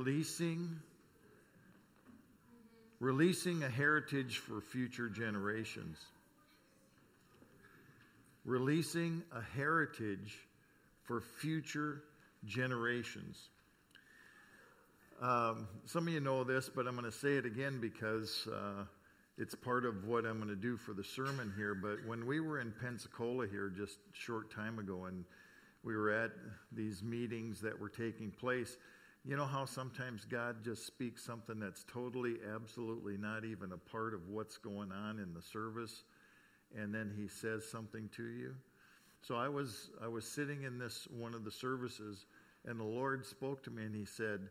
releasing releasing a heritage for future generations. Releasing a heritage for future generations. Um, some of you know this, but I'm going to say it again because uh, it's part of what I'm going to do for the sermon here. But when we were in Pensacola here just short time ago, and we were at these meetings that were taking place, you know how sometimes God just speaks something that's totally, absolutely not even a part of what's going on in the service, and then He says something to you. So I was I was sitting in this one of the services, and the Lord spoke to me, and He said,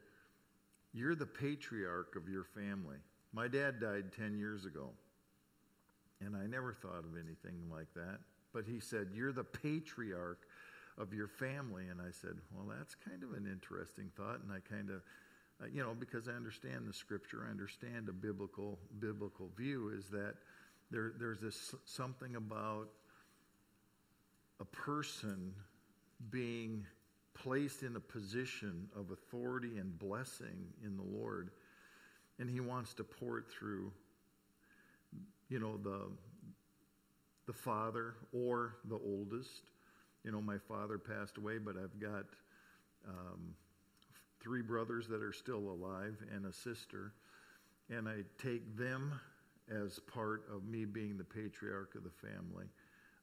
"You're the patriarch of your family." My dad died ten years ago, and I never thought of anything like that. But He said, "You're the patriarch." Of your family. And I said, Well, that's kind of an interesting thought. And I kind of, uh, you know, because I understand the scripture, I understand a biblical biblical view is that there, there's this something about a person being placed in a position of authority and blessing in the Lord, and He wants to pour it through, you know, the the father or the oldest you know, my father passed away, but I've got um, three brothers that are still alive and a sister. And I take them as part of me being the patriarch of the family,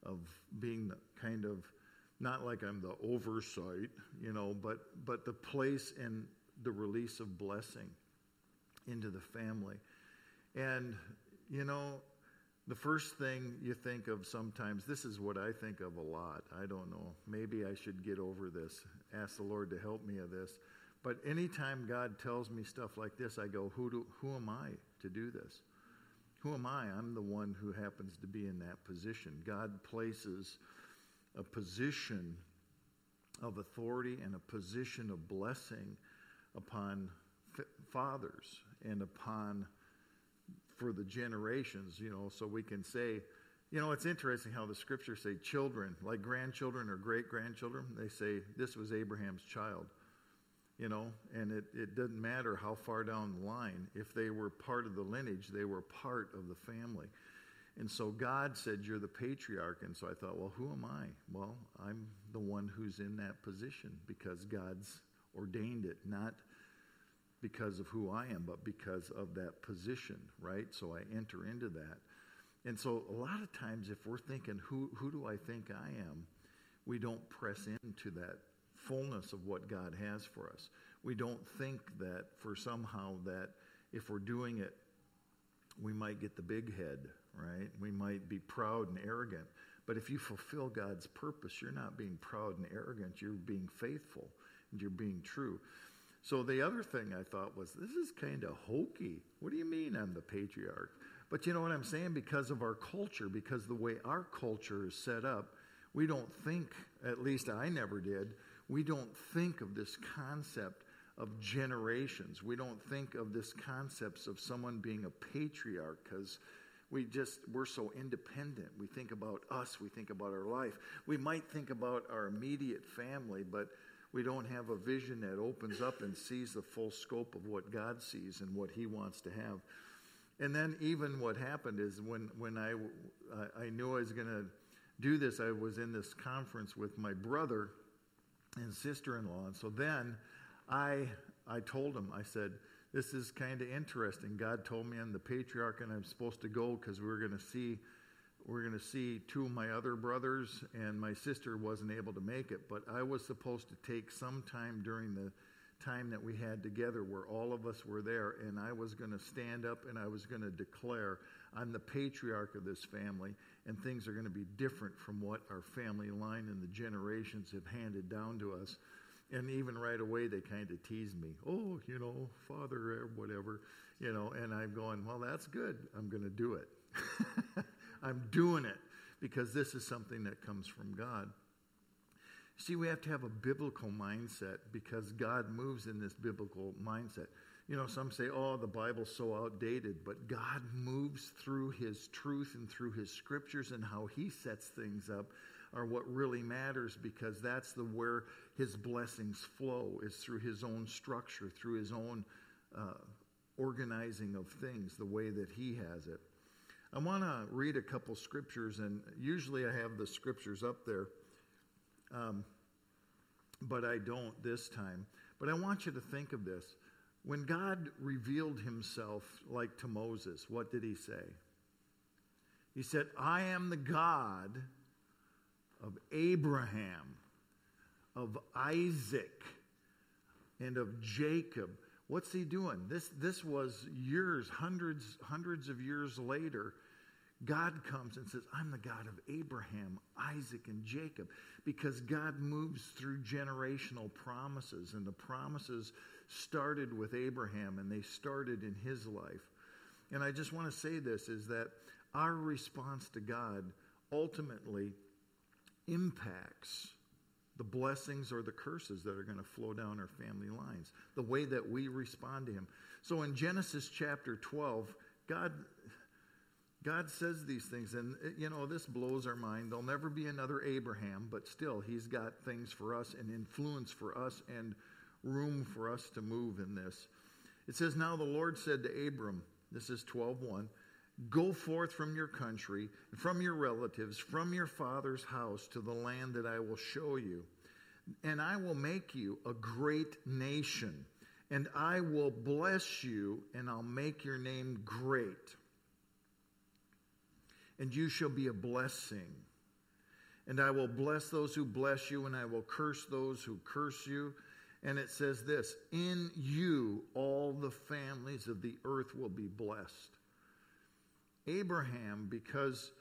of being the kind of not like I'm the oversight, you know, but but the place and the release of blessing into the family. And you know, the first thing you think of sometimes, this is what I think of a lot. I don't know. Maybe I should get over this. Ask the Lord to help me of this. But anytime God tells me stuff like this, I go, who, do, who am I to do this? Who am I? I'm the one who happens to be in that position. God places a position of authority and a position of blessing upon fathers and upon for the generations, you know, so we can say, you know, it's interesting how the scriptures say children, like grandchildren or great grandchildren, they say this was Abraham's child, you know, and it, it doesn't matter how far down the line. If they were part of the lineage, they were part of the family. And so God said, You're the patriarch. And so I thought, Well, who am I? Well, I'm the one who's in that position because God's ordained it, not because of who I am, but because of that position, right? So I enter into that. And so a lot of times, if we're thinking, who, who do I think I am? We don't press into that fullness of what God has for us. We don't think that for somehow that if we're doing it, we might get the big head, right? We might be proud and arrogant. But if you fulfill God's purpose, you're not being proud and arrogant. You're being faithful and you're being true. So the other thing I thought was, this is kind of hokey. What do you mean I'm the patriarch? But you know what I'm saying? Because of our culture, because the way our culture is set up, we don't think, at least I never did, we don't think of this concept of generations. We don't think of this concept of someone being a patriarch because we just we're so independent we think about us we think about our life we might think about our immediate family but we don't have a vision that opens up and sees the full scope of what God sees and what He wants to have. And then, even what happened is when, when I, I knew I was going to do this, I was in this conference with my brother and sister in law. And so then I, I told him, I said, This is kind of interesting. God told me I'm the patriarch and I'm supposed to go because we we're going to see we're going to see two of my other brothers, and my sister wasn't able to make it. But I was supposed to take some time during the time that we had together where all of us were there, and I was going to stand up and I was going to declare, I'm the patriarch of this family, and things are going to be different from what our family line and the generations have handed down to us. And even right away, they kind of teased me, oh, you know, father or whatever, you know, and I'm going, well, that's good. I'm going to do it. I'm doing it because this is something that comes from God. See, we have to have a biblical mindset because God moves in this biblical mindset. You know, some say, oh, the Bible's so outdated, but God moves through His truth and through His scriptures and how He sets things up are what really matters because that's the where his blessings flow is through his own structure, through his own uh, organizing of things, the way that he has it. I want to read a couple scriptures, and usually I have the scriptures up there, um, but I don't this time. But I want you to think of this. When God revealed himself like to Moses, what did he say? He said, I am the God of Abraham, of Isaac, and of Jacob. What's he doing? This, this was years, hundreds, hundreds of years later. God comes and says, I'm the God of Abraham, Isaac, and Jacob. Because God moves through generational promises, and the promises started with Abraham and they started in his life. And I just want to say this is that our response to God ultimately impacts the blessings or the curses that are going to flow down our family lines, the way that we respond to Him. So in Genesis chapter 12, God. God says these things, and eh, you know, this blows our mind. There'll never be another Abraham, but still, he's got things for us and influence for us and room for us to move in this. It says, Now the Lord said to Abram, this is 12:1, Go forth from your country, from your relatives, from your father's house to the land that I will show you. And I will make you a great nation, and I will bless you, and I'll make your name great. And you shall be a blessing. And I will bless those who bless you, and I will curse those who curse you. And it says this In you all the families of the earth will be blessed. Abraham, because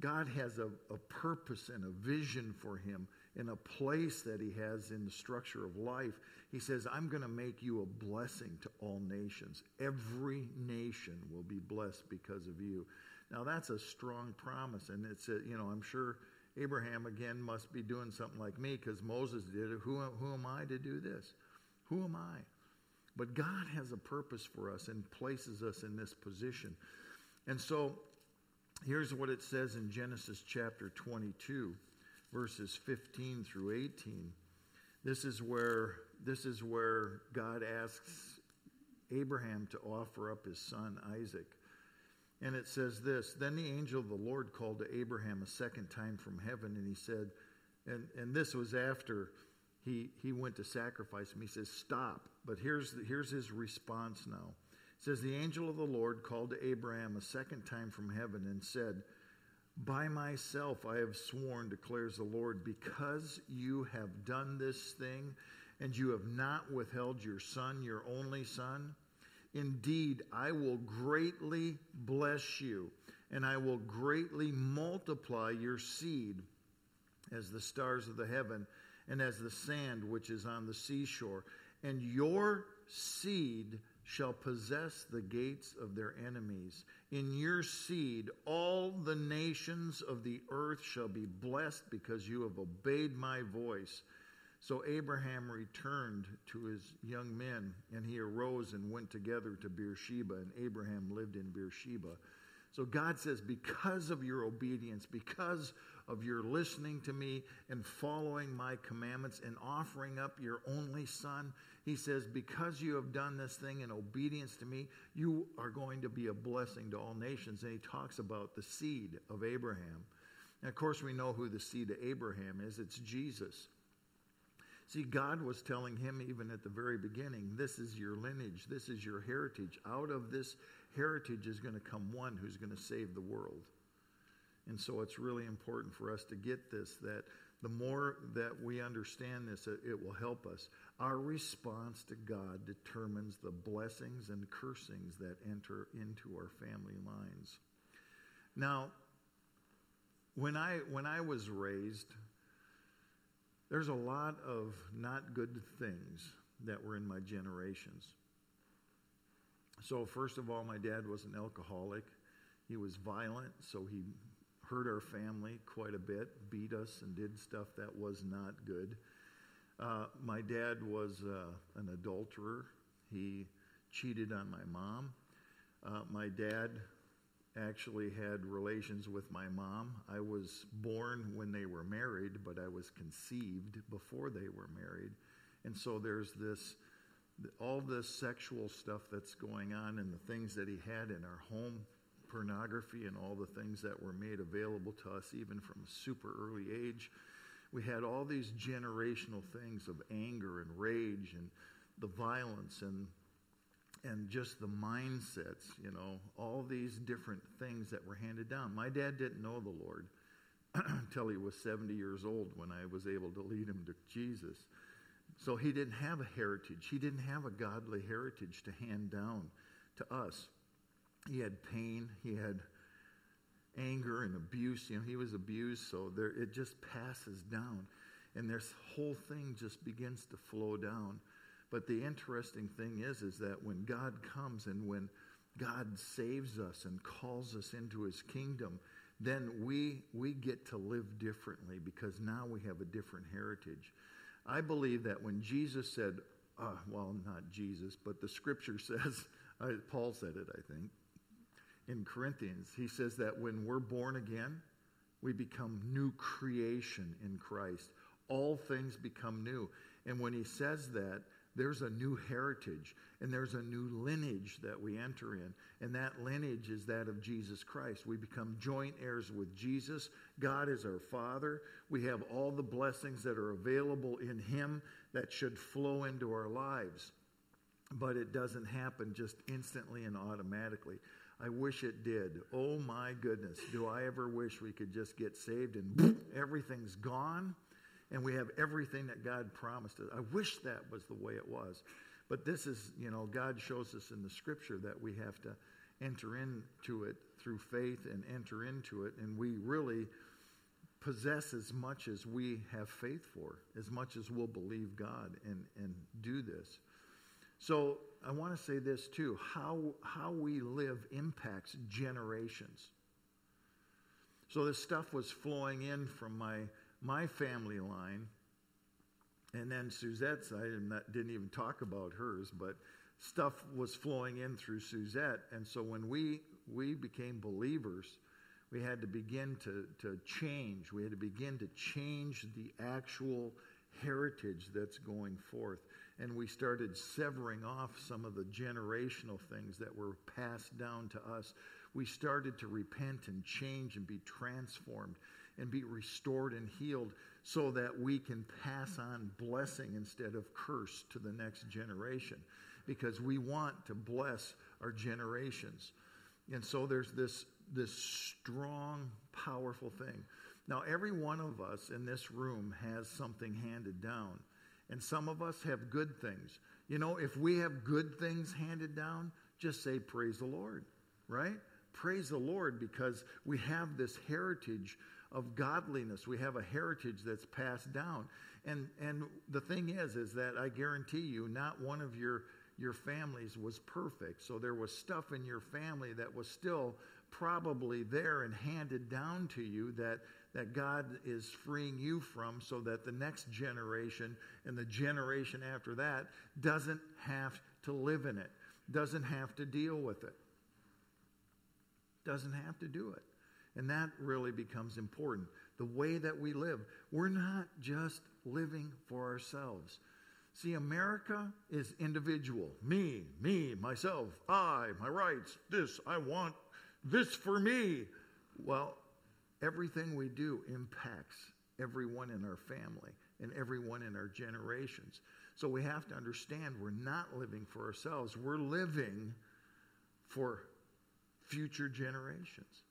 God has a, a purpose and a vision for him in a place that he has in the structure of life, he says, I'm going to make you a blessing to all nations. Every nation will be blessed because of you. Now, that's a strong promise. And it's, a, you know, I'm sure Abraham, again, must be doing something like me because Moses did it. Who, who am I to do this? Who am I? But God has a purpose for us and places us in this position. And so here's what it says in Genesis chapter 22, verses 15 through 18. This is where this is where God asks Abraham to offer up his son Isaac. And it says this Then the angel of the Lord called to Abraham a second time from heaven, and he said, and, and this was after he, he went to sacrifice him. He says, Stop. But here's, the, here's his response now. It says, The angel of the Lord called to Abraham a second time from heaven and said, By myself I have sworn, declares the Lord, because you have done this thing and you have not withheld your son, your only son. Indeed, I will greatly bless you, and I will greatly multiply your seed as the stars of the heaven and as the sand which is on the seashore. And your seed shall possess the gates of their enemies. In your seed, all the nations of the earth shall be blessed because you have obeyed my voice. So Abraham returned to his young men, and he arose and went together to Beersheba, and Abraham lived in Beersheba. So God says, because of your obedience, because of your listening to me and following my commandments and offering up your only son, he says, because you have done this thing in obedience to me, you are going to be a blessing to all nations. And he talks about the seed of Abraham. And of course, we know who the seed of Abraham is it's Jesus. See, God was telling him even at the very beginning, this is your lineage, this is your heritage. Out of this heritage is going to come one who's going to save the world. And so it's really important for us to get this that the more that we understand this, it will help us. Our response to God determines the blessings and cursings that enter into our family lines. Now, when I when I was raised, there's a lot of not good things that were in my generations. So, first of all, my dad was an alcoholic. He was violent, so he hurt our family quite a bit, beat us, and did stuff that was not good. Uh, my dad was uh, an adulterer. He cheated on my mom. Uh, my dad actually had relations with my mom. I was born when they were married, but I was conceived before they were married. And so there's this, all this sexual stuff that's going on and the things that he had in our home, pornography and all the things that were made available to us even from a super early age. We had all these generational things of anger and rage and the violence and and just the mindsets, you know, all these different things that were handed down. My dad didn't know the Lord until he was 70 years old when I was able to lead him to Jesus. So he didn't have a heritage. He didn't have a godly heritage to hand down to us. He had pain. He had anger and abuse. You know, he was abused, so there, it just passes down. And this whole thing just begins to flow down. But the interesting thing is, is that when God comes and when God saves us and calls us into his kingdom, then we, we get to live differently because now we have a different heritage. I believe that when Jesus said, uh, well, not Jesus, but the scripture says, uh, Paul said it, I think, in Corinthians, he says that when we're born again, we become new creation in Christ. All things become new. And when he says that, there's a new heritage and there's a new lineage that we enter in. And that lineage is that of Jesus Christ. We become joint heirs with Jesus. God is our Father. We have all the blessings that are available in Him that should flow into our lives. But it doesn't happen just instantly and automatically. I wish it did. Oh my goodness. Do I ever wish we could just get saved and everything's gone? And we have everything that God promised us. I wish that was the way it was. But this is, you know, God shows us in the scripture that we have to enter into it through faith and enter into it. And we really possess as much as we have faith for, as much as we'll believe God and, and do this. So I want to say this too how, how we live impacts generations. So this stuff was flowing in from my my family line, and then Suzette's, I didn't even talk about hers, but stuff was flowing in through Suzette. And so when we, we became believers, we had to begin to, to change. We had to begin to change the actual heritage that's going forth. And we started severing off some of the generational things that were passed down to us. We started to repent and change and be transformed and be restored and healed so that we can pass on blessing instead of curse to the next generation because we want to bless our generations. And so there's this, this strong, powerful thing. Now, every one of us in this room has something handed down, and some of us have good things. You know, if we have good things handed down, just say, Praise the Lord, right? Praise the Lord because we have this heritage of godliness. We have a heritage that's passed down. And, and the thing is, is that I guarantee you, not one of your, your families was perfect. So there was stuff in your family that was still probably there and handed down to you that, that God is freeing you from so that the next generation and the generation after that doesn't have to live in it, doesn't have to deal with it, doesn't have to do it. And that really becomes important. The way that we live, we're not just living for ourselves. See, America is individual. Me, me, myself, I, my rights, this, I want this for me. Well, everything we do impacts everyone in our family and everyone in our generations. So we have to understand we're not living for ourselves, we're living for future generations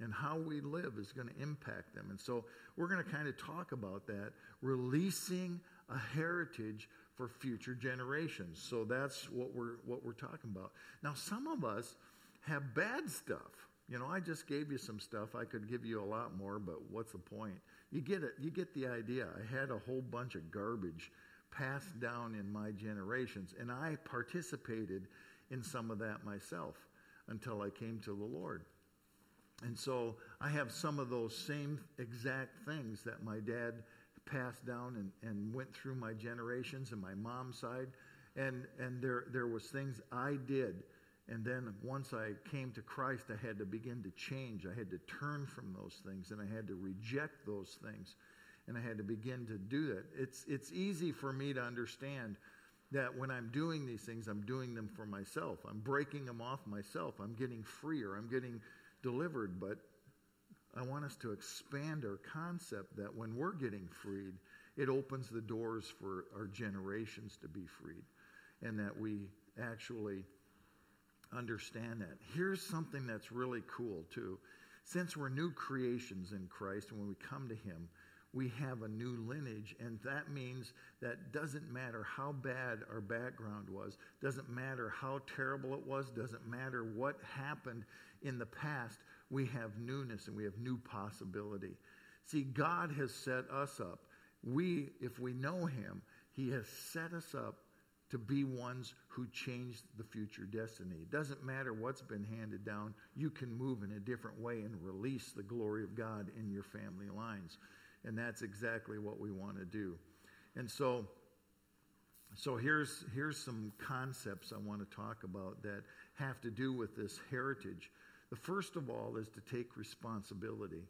and how we live is going to impact them. And so we're going to kind of talk about that, releasing a heritage for future generations. So that's what we're what we're talking about. Now some of us have bad stuff. You know, I just gave you some stuff. I could give you a lot more, but what's the point? You get it. You get the idea. I had a whole bunch of garbage passed down in my generations, and I participated in some of that myself until I came to the Lord. And so I have some of those same exact things that my dad passed down and, and went through my generations and my mom's side. And, and there, there was things I did And then once I came to Christ, I had to begin to change. I had to turn from those things and I had to reject those things. And I had to begin to do that. It's, it's easy for me to understand that when I'm doing these things, I'm doing them for myself. I'm breaking them off myself. I'm getting freer. I'm getting delivered. But I want us to expand our concept that when we're getting freed, it opens the doors for our generations to be freed and that we actually understand that. Here's something that's really cool, too. Since we're new creations in Christ, when we come to Him, we have a new lineage, and that means that doesn't matter how bad our background was, doesn't matter how terrible it was, doesn't matter what happened in the past, we have newness and we have new possibility. See, God has set us up. We, if we know Him, He has set us up to be ones who change the future destiny. It doesn't matter what's been handed down, you can move in a different way and release the glory of God in your family lines. And that's exactly what we want to do. And so, so here's, here's some concepts I want to talk about that have to do with this heritage. The first of all is to take responsibility.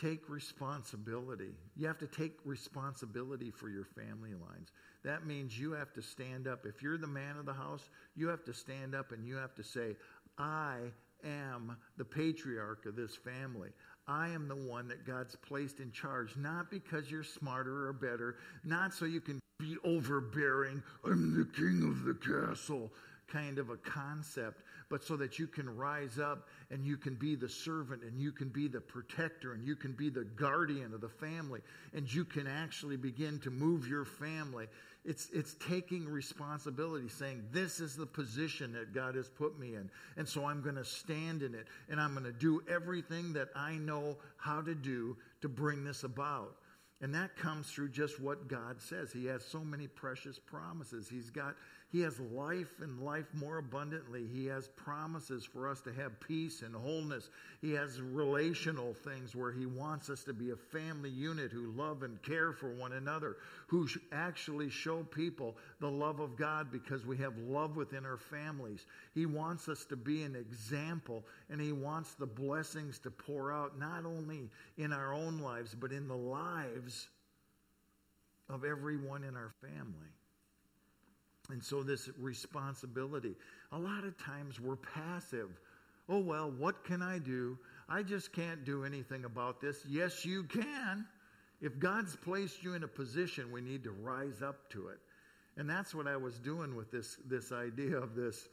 Take responsibility. You have to take responsibility for your family lines. That means you have to stand up. If you're the man of the house, you have to stand up and you have to say, I am the patriarch of this family. I am the one that God's placed in charge, not because you're smarter or better, not so you can be overbearing, I'm the king of the castle kind of a concept, but so that you can rise up and you can be the servant and you can be the protector and you can be the guardian of the family and you can actually begin to move your family. It's, it's taking responsibility, saying, This is the position that God has put me in. And so I'm going to stand in it and I'm going to do everything that I know how to do to bring this about. And that comes through just what God says. He has so many precious promises. He's got he has life and life more abundantly. He has promises for us to have peace and wholeness. He has relational things where He wants us to be a family unit who love and care for one another, who actually show people the love of God because we have love within our families. He wants us to be an example, and He wants the blessings to pour out not only in our own lives, but in the lives of everyone in our family. And so, this responsibility, a lot of times we're passive. Oh, well, what can I do? I just can't do anything about this. Yes, you can. If God's placed you in a position, we need to rise up to it. And that's what I was doing with this, this idea of this,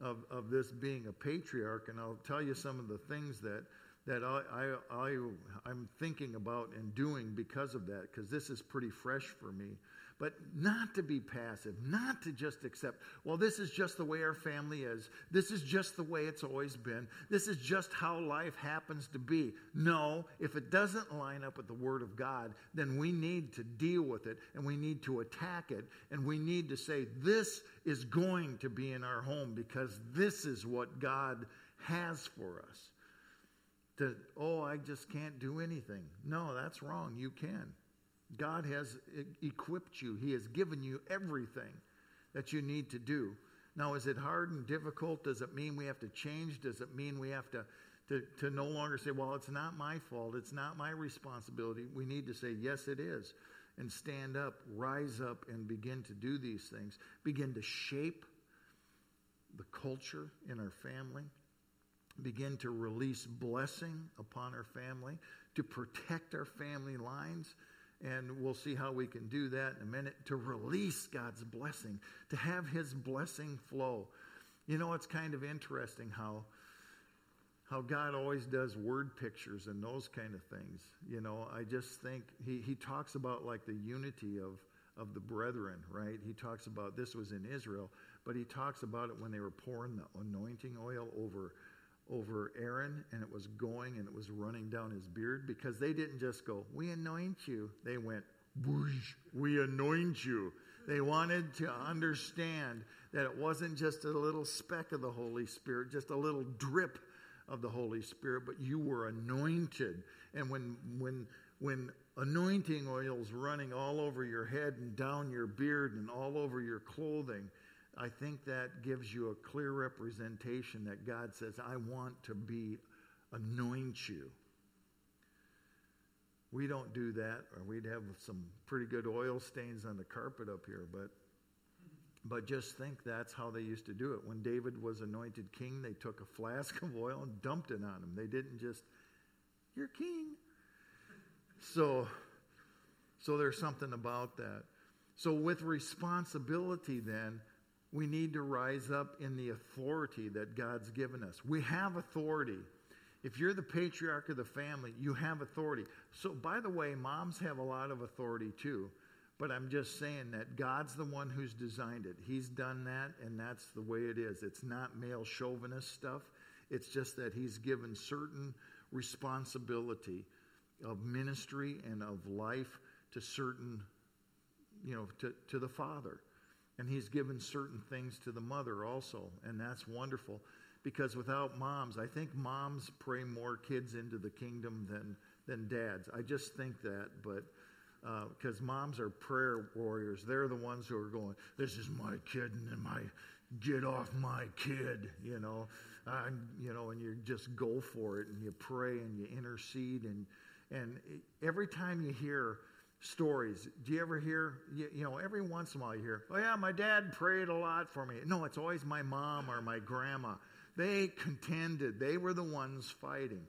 of, of this being a patriarch. And I'll tell you some of the things that, that I, I, I, I'm thinking about and doing because of that, because this is pretty fresh for me but not to be passive, not to just accept, well, this is just the way our family is. This is just the way it's always been. This is just how life happens to be. No, if it doesn't line up with the Word of God, then we need to deal with it and we need to attack it and we need to say, this is going to be in our home because this is what God has for us. To, oh, I just can't do anything. No, that's wrong. You can. God has equipped you, He has given you everything that you need to do. Now, is it hard and difficult? Does it mean we have to change? Does it mean we have to, to, to no longer say, well, it's not my fault, it's not my responsibility? We need to say, yes, it is. And stand up, rise up, and begin to do these things. Begin to shape the culture in our family. Begin to release blessing upon our family, to protect our family lines and we'll see how we can do that in a minute to release God's blessing, to have His blessing flow. You know, it's kind of interesting how how God always does word pictures and those kind of things. You know, I just think he, he talks about like the unity of, of the brethren, right? He talks about this was in Israel, but he talks about it when they were pouring the anointing oil over over Aaron and it was going and it was running down his beard because they didn't just go, We anoint you. They went, we anoint you. They wanted to understand that it wasn't just a little speck of the Holy Spirit, just a little drip of the Holy Spirit, but you were anointed. And when, when, when anointing oil's running all over your head and down your beard and all over your clothing, I think that gives you a clear representation that God says, I want to be, anoint you. We don't do that, or we'd have some pretty good oil stains on the carpet up here, but but just think that's how they used to do it. When David was anointed king, they took a flask of oil and dumped it on him. They didn't just, you're king. So, so there's something about that. So, with responsibility, then, we need to rise up in the authority that God's given us. We have authority. If you're the patriarch of the family, you have authority. So, by the way, moms have a lot of authority too. But I'm just saying that God's the one who's designed it. He's done that, and that's the way it is. It's not male chauvinist stuff. It's just that He's given certain responsibility of ministry and of life to certain, you know, to, to the father. And He's given certain things to the mother also. And that's wonderful because without moms, I think moms pray more kids into the kingdom than, than dads. I just think that, but because uh, moms are prayer warriors. They're the ones who are going, "This is my kid, and my get off my kid," you know, I'm, you know, and you just go for it, and you pray and you intercede, and and every time you hear stories, do you ever hear, you, you know, every once in a while you hear, "Oh yeah, my dad prayed a lot for me." No, it's always my mom or my grandma. They contended. They were the ones fighting,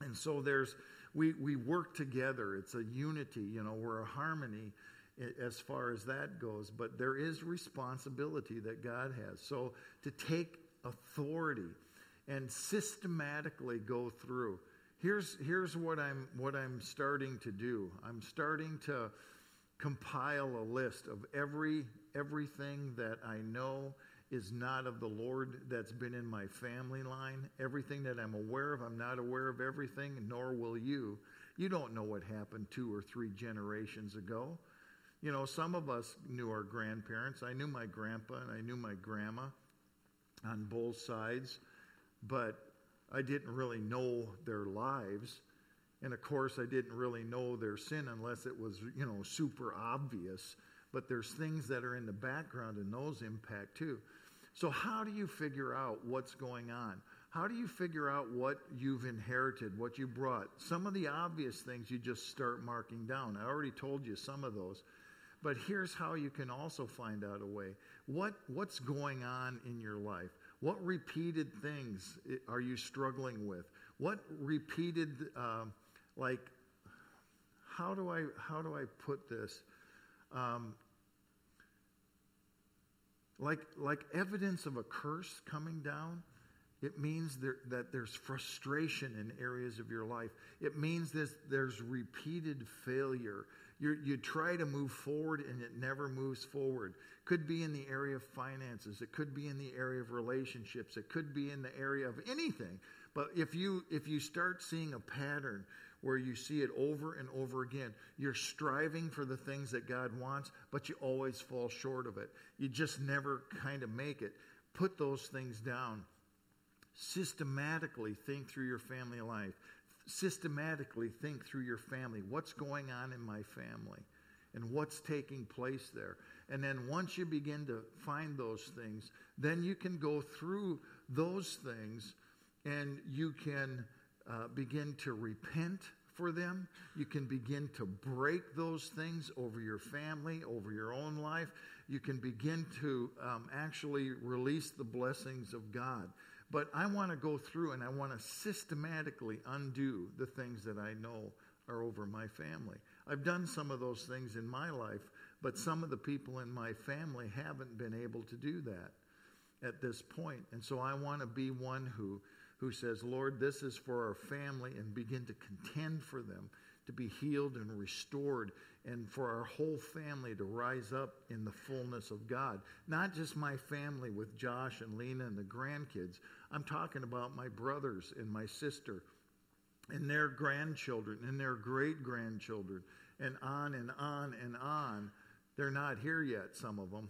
and so there's we, we work together. It's a unity, you know, we're a harmony as far as that goes. But there is responsibility that God has. So to take authority and systematically go through. Here's, here's what, I'm, what I'm starting to do. I'm starting to compile a list of every everything that I know is not of the Lord that's been in my family line. Everything that I'm aware of, I'm not aware of everything, nor will you. You don't know what happened two or three generations ago. You know, some of us knew our grandparents. I knew my grandpa and I knew my grandma on both sides, but I didn't really know their lives. And of course, I didn't really know their sin unless it was, you know, super obvious. But there's things that are in the background and those impact too. So, how do you figure out what's going on? How do you figure out what you've inherited, what you brought? Some of the obvious things you just start marking down. I already told you some of those. But here's how you can also find out a way. What, what's going on in your life? What repeated things are you struggling with? What repeated, uh, like, how do I how do I put this? Um, like, like evidence of a curse coming down, it means there, that there's frustration in areas of your life. It means that there's repeated failure. You you try to move forward and it never moves forward. Could be in the area of finances. It could be in the area of relationships. It could be in the area of anything. But if you if you start seeing a pattern where you see it over and over again. You're striving for the things that God wants, but you always fall short of it. You just never kind of make it. Put those things down. Systematically think through your family life. Systematically think through your family. What's going on in my family? And what's taking place there? And then once you begin to find those things, then you can go through those things and you can uh, begin to repent for them. You can begin to break those things over your family, over your own life. You can begin to um, actually release the blessings of God. But I want to go through and I want to systematically undo the things that I know are over my family. I've done some of those things in my life, but some of the people in my family haven't been able to do that at this point. And so I want to be one who who says, Lord, this is for our family, and begin to contend for them to be healed and restored, and for our whole family to rise up in the fullness of God. Not just my family with Josh and Lena and the grandkids. I'm talking about my brothers and my sister and their grandchildren and their great grandchildren, and on and on and on. They're not here yet, some of them.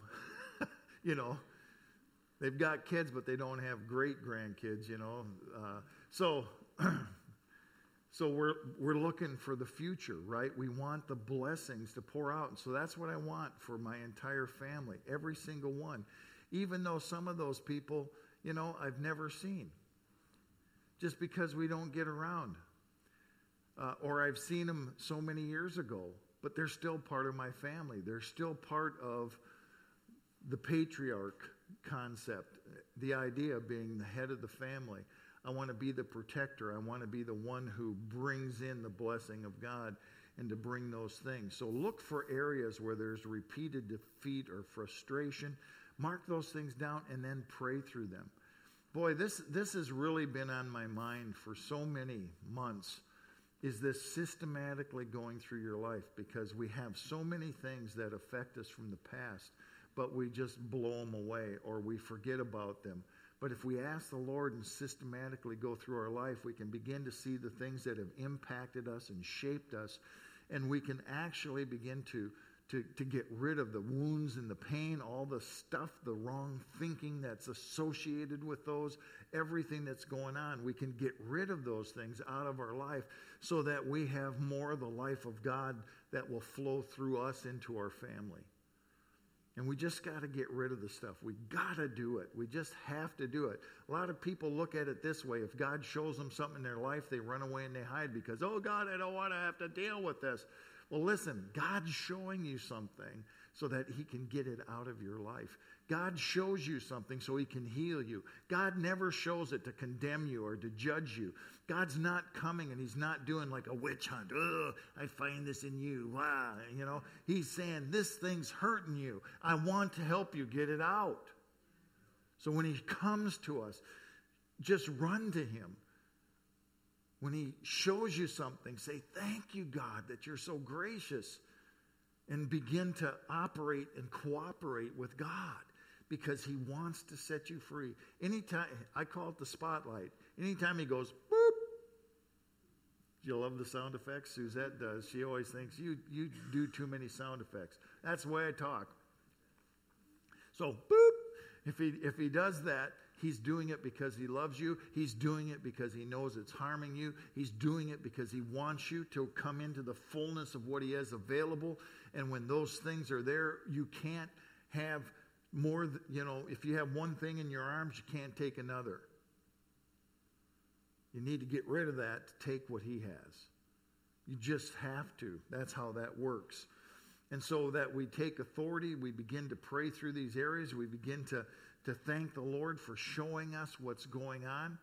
you know, they've got kids, but they don't have great grandkids, you know. Uh, so, so we're we're looking for the future, right? We want the blessings to pour out, and so that's what I want for my entire family, every single one. even though some of those people, you know, I've never seen. Just because we don't get around. Uh, or I've seen them so many years ago, but they're still part of my family. They're still part of the patriarch concept, the idea of being the head of the family. I want to be the protector. I want to be the one who brings in the blessing of God and to bring those things. So look for areas where there's repeated defeat or frustration. Mark those things down and then pray through them. Boy, this, this has really been on my mind for so many months. Is this systematically going through your life? Because we have so many things that affect us from the past, but we just blow them away or we forget about them. But if we ask the Lord and systematically go through our life, we can begin to see the things that have impacted us and shaped us, and we can actually begin to, to, to get rid of the wounds and the pain, all the stuff, the wrong thinking that's associated with those, everything that's going on. We can get rid of those things out of our life so that we have more of the life of God that will flow through us into our family. And we just got to get rid of the stuff. We got to do it. We just have to do it. A lot of people look at it this way. If God shows them something in their life, they run away and they hide because, oh, God, I don't want to have to deal with this. Well, listen, God's showing you something so that He can get it out of your life. God shows you something so He can heal you. God never shows it to condemn you or to judge you. God's not coming and He's not doing like a witch hunt. Oh, I find this in you. Wow. You know, He's saying, This thing's hurting you. I want to help you get it out. So when He comes to us, just run to Him. When He shows you something, say, Thank you, God, that you're so gracious. And begin to operate and cooperate with God because he wants to set you free. Anytime, I call it the spotlight. Anytime he goes, boop, do you love the sound effects? Suzette does. She always thinks you, you do too many sound effects. That's the way I talk. So, boop, if he, if he does that, he's doing it because he loves you. He's doing it because he knows it's harming you. He's doing it because he wants you to come into the fullness of what he has available. And when those things are there, you can't have more, you know, if you have one thing in your arms, you can't take another. You need to get rid of that to take what he has. You just have to. That's how that works. And so that we take authority, we begin to pray through these areas, we begin to, to thank the Lord for showing us what's going on.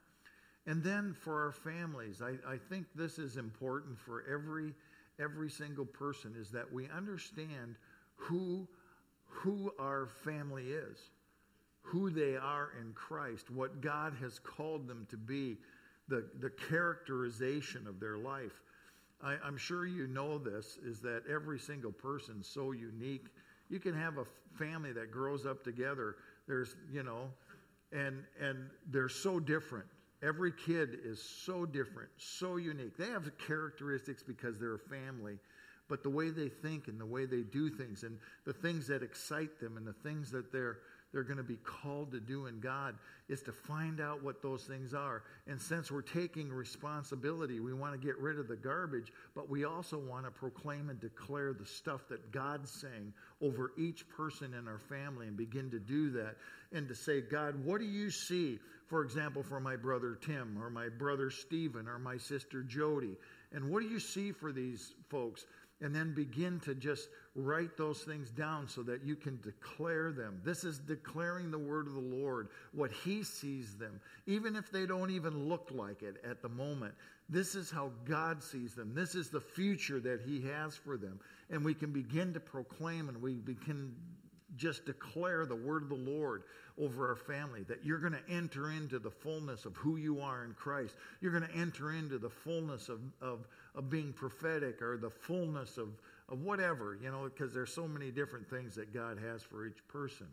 And then for our families, I, I think this is important for every every single person is that we understand who who our family is, who they are in Christ, what God has called them to be, the, the characterization of their life. I, I'm sure you know this is that every single person's so unique. You can have a family that grows up together. There's, you know, and and they're so different. Every kid is so different, so unique. They have characteristics because they're a family, but the way they think and the way they do things and the things that excite them and the things that they're they're going to be called to do in God is to find out what those things are. And since we're taking responsibility, we want to get rid of the garbage, but we also want to proclaim and declare the stuff that God's saying over each person in our family and begin to do that and to say, God, what do you see? For example, for my brother Tim or my brother Stephen or my sister Jody. And what do you see for these folks? and then begin to just write those things down so that you can declare them. This is declaring the word of the Lord, what He sees them, even if they don't even look like it at the moment. This is how God sees them. This is the future that He has for them. And we can begin to proclaim and we can just declare the word of the Lord over our family that you're going to enter into the fullness of who you are in Christ. You're going to enter into the fullness of, of, of being prophetic or the fullness of, of whatever, you know, because there's so many different things that God has for each person.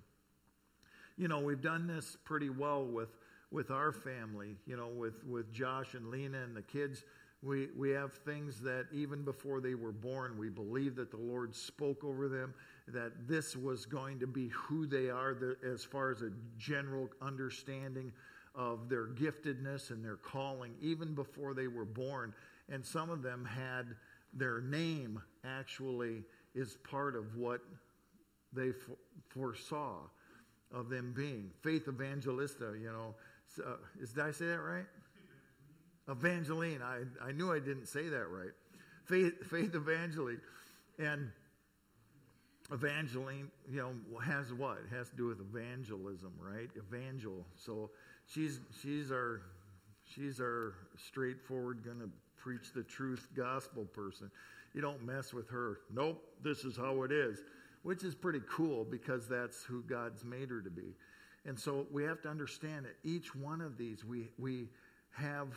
You know, we've done this pretty well with with our family, you know, with, with Josh and Lena and the kids. We, we have things that even before they were born, we believe that the Lord spoke over them, that this was going to be who they are the, as far as a general understanding of their giftedness and their calling, even before they were born and some of them had their name actually is part of what they foresaw. of them being. Faith evangelista, you know. Uh, is, did I say that right? Evangeline. I, I knew I didn't say that right. Faith, faith Evangeline. And Evangeline, you know, has what? It has to do with evangelism, right? Evangel. So she's she's our she's our straightforward, gonna preach the truth gospel person. You don't mess with her. Nope, this is how it is, which is pretty cool because that's who God's made her to be. And so we have to understand that each one of these we we have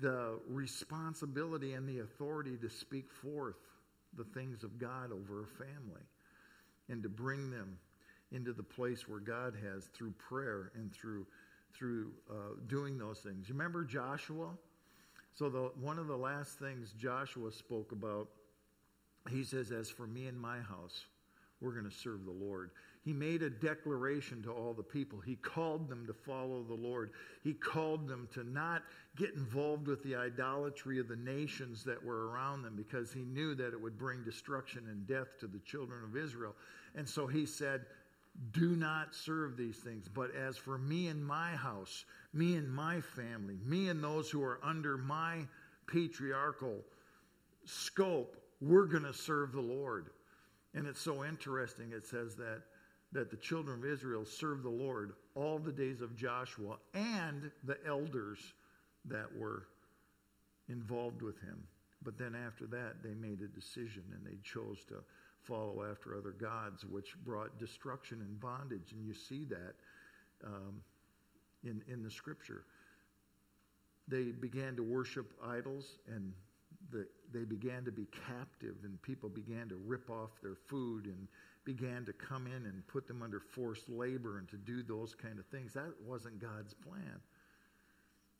the responsibility and the authority to speak forth the things of God over a family and to bring them into the place where God has through prayer and through through uh, doing those things. You remember Joshua? So the, one of the last things Joshua spoke about, he says, "As for me and my house, we're going to serve the Lord." He made a declaration to all the people. He called them to follow the Lord. He called them to not get involved with the idolatry of the nations that were around them because he knew that it would bring destruction and death to the children of Israel. And so he said, Do not serve these things. But as for me and my house, me and my family, me and those who are under my patriarchal scope, we're going to serve the Lord. And it's so interesting. It says that that the children of Israel served the Lord all the days of Joshua and the elders that were involved with him. But then after that, they made a decision and they chose to follow after other gods, which brought destruction and bondage. And you see that um, in, in the scripture. They began to worship idols and the, they began to be captive, and people began to rip off their food and began to come in and put them under forced labor and to do those kind of things. That wasn't God's plan.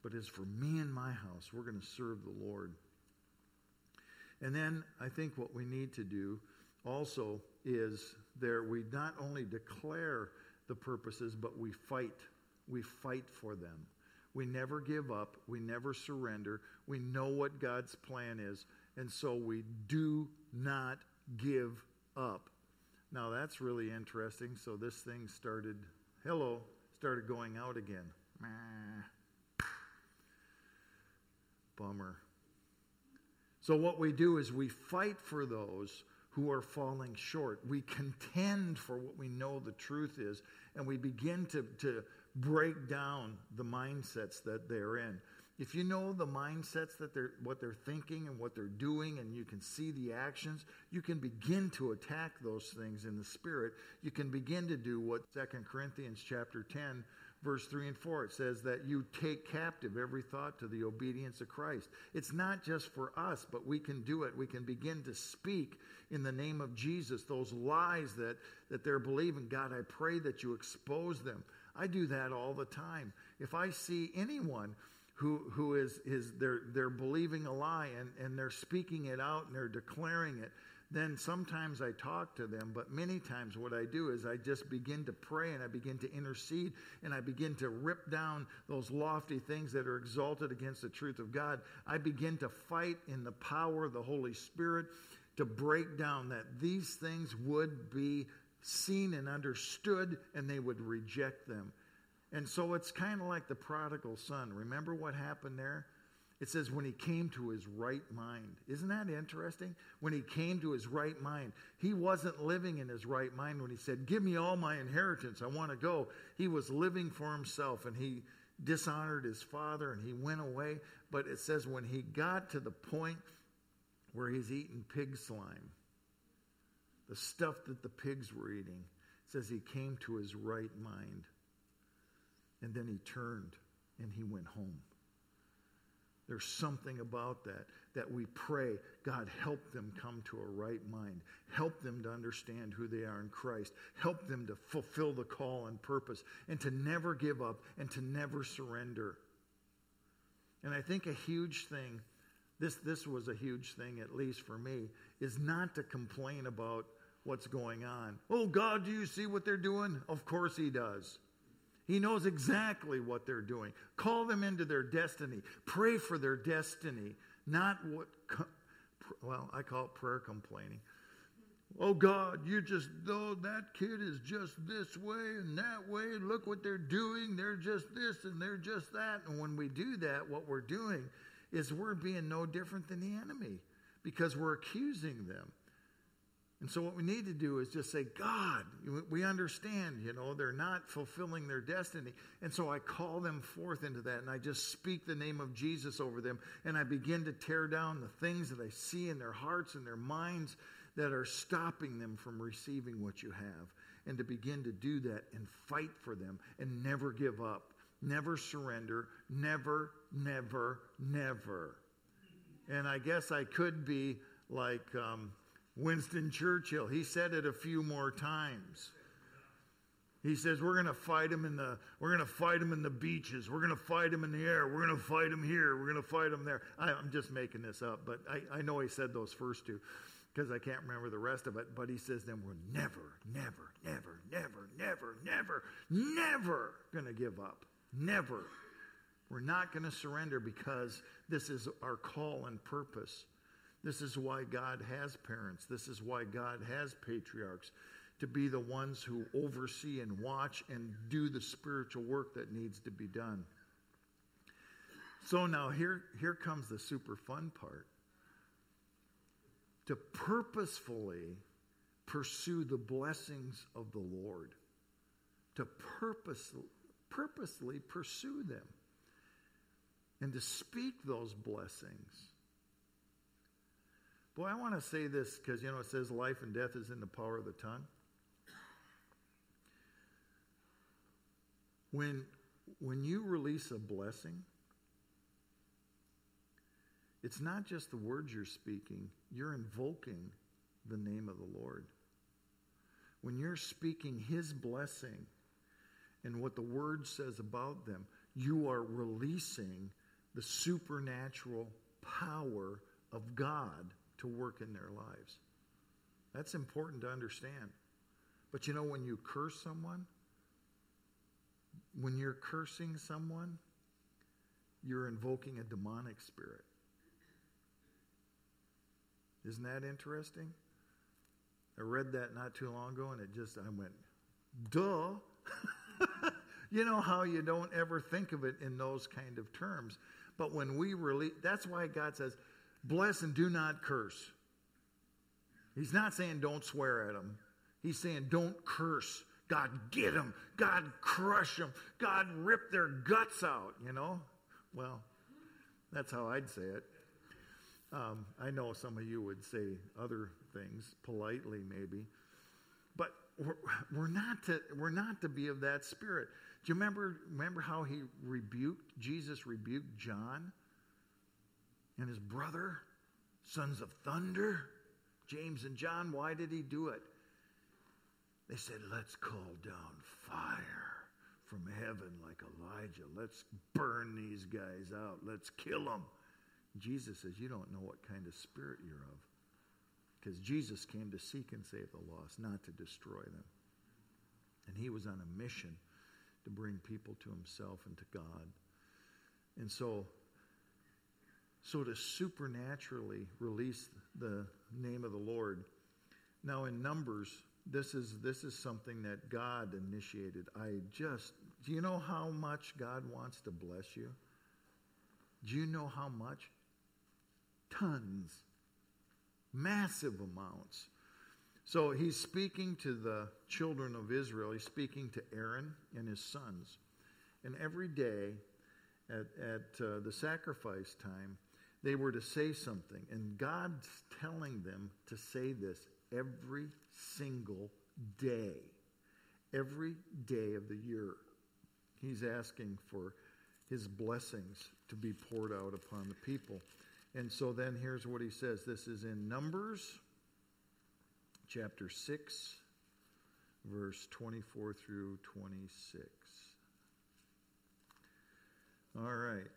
But as for me and my house, we're going to serve the Lord. And then I think what we need to do also is there we not only declare the purposes, but we fight. We fight for them. We never give up. We never surrender. We know what God's plan is. And so we do not give up. Now that's really interesting. So this thing started, hello, started going out again. Bummer. So what we do is we fight for those who are falling short. We contend for what we know the truth is, and we begin to, to break down the mindsets that they're in. If you know the mindsets that they're what they're thinking and what they're doing and you can see the actions, you can begin to attack those things in the spirit. You can begin to do what Second Corinthians chapter 10 verse 3 and 4 it says that you take captive every thought to the obedience of Christ. It's not just for us, but we can do it. We can begin to speak in the name of Jesus those lies that that they're believing. God, I pray that you expose them. I do that all the time. If I see anyone who, who is, is they're, they're believing a lie and, and they're speaking it out and they're declaring it, then sometimes I talk to them, but many times what I do is I just begin to pray and I begin to intercede and I begin to rip down those lofty things that are exalted against the truth of God. I begin to fight in the power of the Holy Spirit to break down that these things would be seen and understood and they would reject them. And so it's kind of like the prodigal son. Remember what happened there? It says, when he came to his right mind. Isn't that interesting? When he came to his right mind, he wasn't living in his right mind when he said, Give me all my inheritance. I want to go. He was living for himself and he dishonored his father and he went away. But it says, when he got to the point where he's eating pig slime, the stuff that the pigs were eating, it says he came to his right mind. And then he turned and he went home. There's something about that that we pray, God, help them come to a right mind. Help them to understand who they are in Christ. Help them to fulfill the call and purpose and to never give up and to never surrender. And I think a huge thing, this, this was a huge thing, at least for me, is not to complain about what's going on. Oh, God, do you see what they're doing? Of course He does. He knows exactly what they're doing. Call them into their destiny. Pray for their destiny, not what, well, I call it prayer complaining. Oh God, you just, though that kid is just this way and that way, look what they're doing. They're just this and they're just that. And when we do that, what we're doing is we're being no different than the enemy because we're accusing them. And so, what we need to do is just say, God, we understand, you know, they're not fulfilling their destiny. And so, I call them forth into that, and I just speak the name of Jesus over them, and I begin to tear down the things that I see in their hearts and their minds that are stopping them from receiving what you have. And to begin to do that and fight for them and never give up, never surrender, never, never, never. And I guess I could be like, um, Winston Churchill, he said it a few more times. He says, We're to fight him in the we're to fight him in the beaches. We're to fight him in the air. We're to fight him here. We're to fight him there. I, am just making this up, but I, I know he said those first two because I can't remember the rest of it. But he says, Then we're never, never, never, never, never, never, never going to give up. Never. We're not going to surrender because this is our call and purpose. This is why God has parents. This is why God has patriarchs to be the ones who oversee and watch and do the spiritual work that needs to be done. So now here, here comes the super fun part. To purposefully pursue the blessings of the Lord. To purposely, purposely pursue them. And to speak those blessings Boy, I want to say this because, you know, it says life and death is in the power of the tongue. When, when you release a blessing, it's not just the words you're speaking, you're invoking the name of the Lord. When you're speaking His blessing and what the Word says about them, you are releasing the supernatural power of God to work in their lives. That's important to understand. But you know, when you curse someone, when you're cursing someone, you're invoking a demonic spirit. Isn't that interesting? I read that not too long ago and it just, I went, duh. you know how you don't ever think of it in those kind of terms. But when we release, that's why God says, bless and do not curse. He's not saying don't swear at them. He's saying don't curse. God, get them. God, crush them. God, rip their guts out, you know? Well, that's how I'd say it. Um, I know some of you would say other things, politely maybe. But we're, we're, not to, we're not to be of that spirit. Do you remember, remember how he rebuked, Jesus rebuked John? And his brother, sons of thunder, James and John. Why did he do it? They said, Let's call down fire from heaven like Elijah. Let's burn these guys out. Let's kill them. Jesus says, You don't know what kind of spirit you're of. Because Jesus came to seek and save the lost, not to destroy them. And he was on a mission to bring people to himself and to God. And so so to supernaturally release the name of the Lord. Now in Numbers, this is this is something that God initiated. I just do you know how much God wants to bless you? Do you know how much? Tons. Massive amounts. So he's speaking to the children of Israel. He's speaking to Aaron and his sons. And every day at, at uh, the sacrifice time, they were to say something. And God's telling them to say this every single day. Every day of the year. He's asking for his blessings to be poured out upon the people. And so then here's what he says this is in Numbers chapter 6, verse 24 through 26. All right.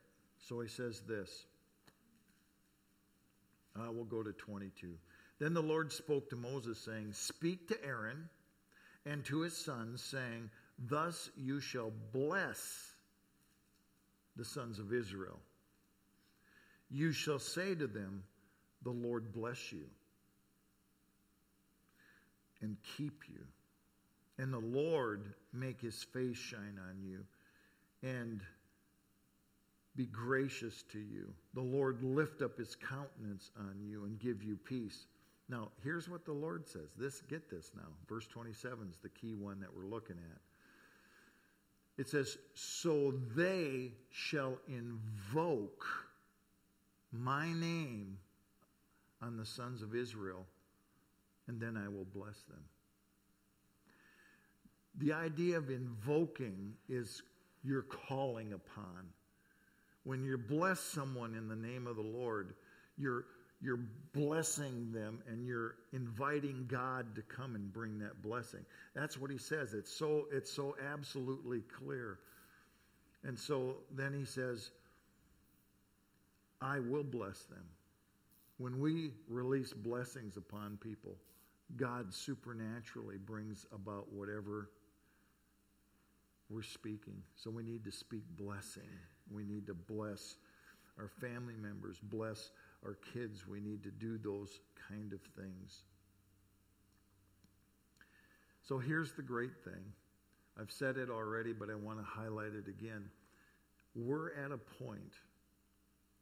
So he says this. Uh, we'll go to 22. Then the Lord spoke to Moses, saying, Speak to Aaron and to his sons, saying, Thus you shall bless the sons of Israel. You shall say to them, The Lord bless you. and keep you. And the Lord make his face shine on you and be gracious to you. The Lord lift up his countenance on you and give you peace. Now, here's what the Lord says. This get this now. Verse 27 is the key one that we're looking at. It says, "So they shall invoke my name on the sons of Israel, and then I will bless them." The idea of invoking is you're calling upon. When you bless someone in the name of the Lord, you're, you're blessing them and you're inviting God to come and bring that blessing. That's what he says. It's so, it's so absolutely clear. And so then he says, I will bless them. When we release blessings upon people, God supernaturally brings about whatever we're speaking. So we need to speak blessing. We need to bless our family members, bless our kids. We need to do those kind of things. So here's the great thing. I've said it already, but I want to highlight it again. We're at a point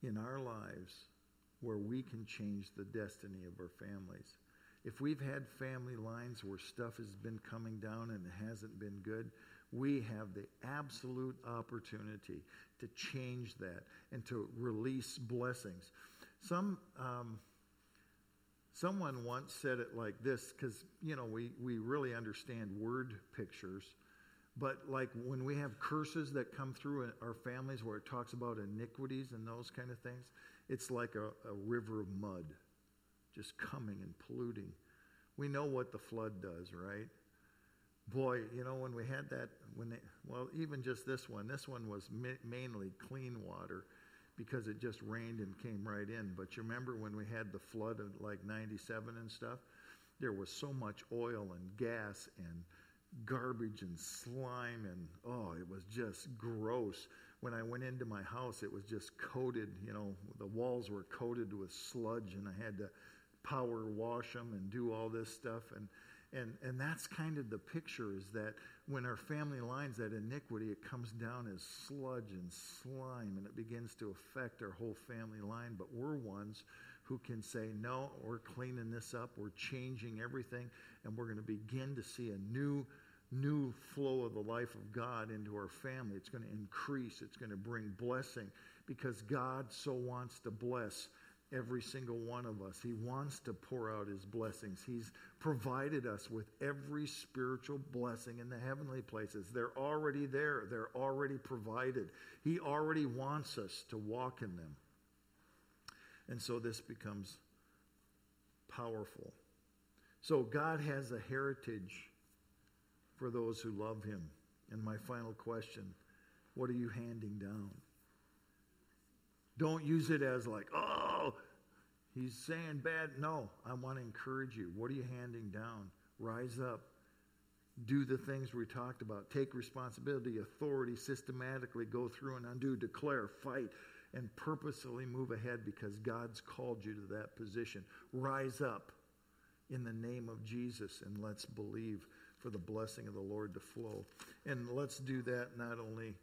in our lives where we can change the destiny of our families. If we've had family lines where stuff has been coming down and it hasn't been good, we have the absolute opportunity to change that and to release blessings. Some, um, someone once said it like this because, you know, we, we really understand word pictures. But like when we have curses that come through our families where it talks about iniquities and those kind of things, it's like a, a river of mud just coming and polluting. We know what the flood does, right? Boy, you know, when we had that, when they, well, even just this one, this one was ma- mainly clean water because it just rained and came right in. But you remember when we had the flood of like 97 and stuff? There was so much oil and gas and garbage and slime and oh, it was just gross. When I went into my house, it was just coated, you know, the walls were coated with sludge and I had to power wash them and do all this stuff. And and, and that's kind of the picture is that when our family lines that iniquity, it comes down as sludge and slime and it begins to affect our whole family line. But we're ones who can say, no, we're cleaning this up, we're changing everything, and we're going to begin to see a new new flow of the life of God into our family. It's going to increase, it's going to bring blessing because God so wants to bless every single one of us. He wants to pour out his blessings. He's provided us with every spiritual blessing in the heavenly places. They're already there, they're already provided. He already wants us to walk in them. And so this becomes powerful. So God has a heritage for those who love him. And my final question what are you handing down? Don't use it as like, oh, he's saying bad. No, I want to encourage you. What are you handing down? Rise up. Do the things we talked about. Take responsibility, authority, systematically go through and undo, declare, fight, and purposefully move ahead because God's called you to that position. Rise up in the name of Jesus and let's believe for the blessing of the Lord to flow. And let's do that not only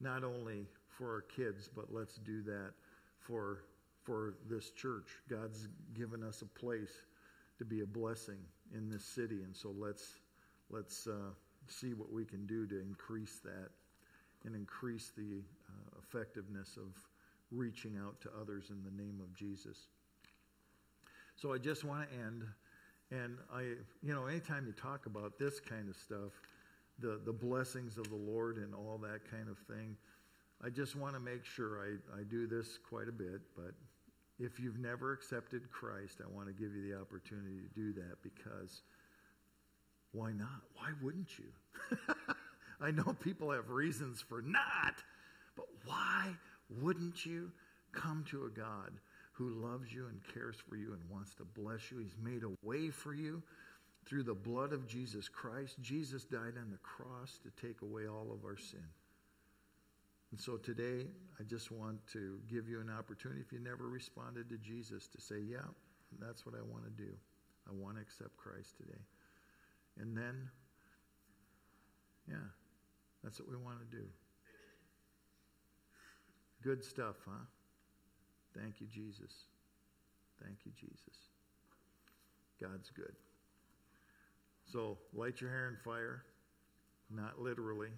not only for our kids, but let's do that for, for this church. God's given us a place to be a blessing in this city, and so let's, let's uh, see what we can do to increase that and increase the uh, effectiveness of reaching out to others in the name of Jesus. So I just want to end, and I, you know, anytime you talk about this kind of stuff, the, the blessings of the Lord and all that kind of thing, I just want to make sure I, I do this quite a bit, but if you've never accepted Christ, I want to give you the opportunity to do that because why not? Why wouldn't you? I know people have reasons for not, but why wouldn't you come to a God who loves you and cares for you and wants to bless you? He's made a way for you through the blood of Jesus Christ. Jesus died on the cross to take away all of our sin. And so today, I just want to give you an opportunity, if you never responded to Jesus, to say, Yeah, that's what I want to do. I want to accept Christ today. And then, yeah, that's what we want to do. Good stuff, huh? Thank you, Jesus. Thank you, Jesus. God's good. So light your hair on fire, not literally.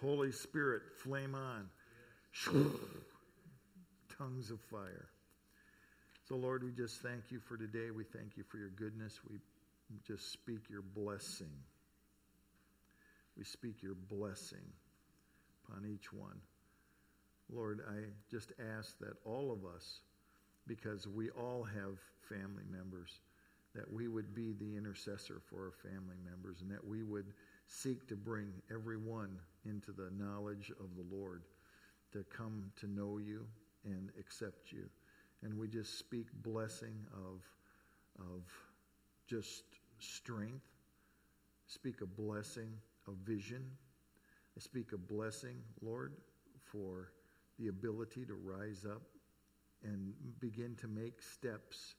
Holy Spirit, flame on. Tongues of fire. So, Lord, we just thank you for today. We thank you for your goodness. We just speak your blessing. We speak your blessing upon each one. Lord, I just ask that all of us, because we all have family members, that we would be the intercessor for our family members and that we would seek to bring everyone into the knowledge of the Lord, to come to know you and accept you. And we just speak blessing of, of just strength, speak a blessing of vision. I speak a blessing, Lord, for the ability to rise up and begin to make steps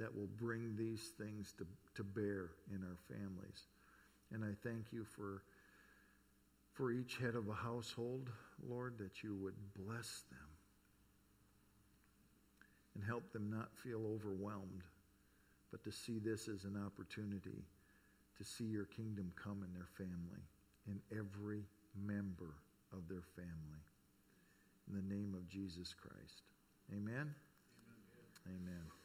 that will bring these things to, to bear in our families. And I thank you for, for each head of a household, Lord, that you would bless them and help them not feel overwhelmed, but to see this as an opportunity to see your kingdom come in their family, in every member of their family. In the name of Jesus Christ. Amen. Amen. Amen.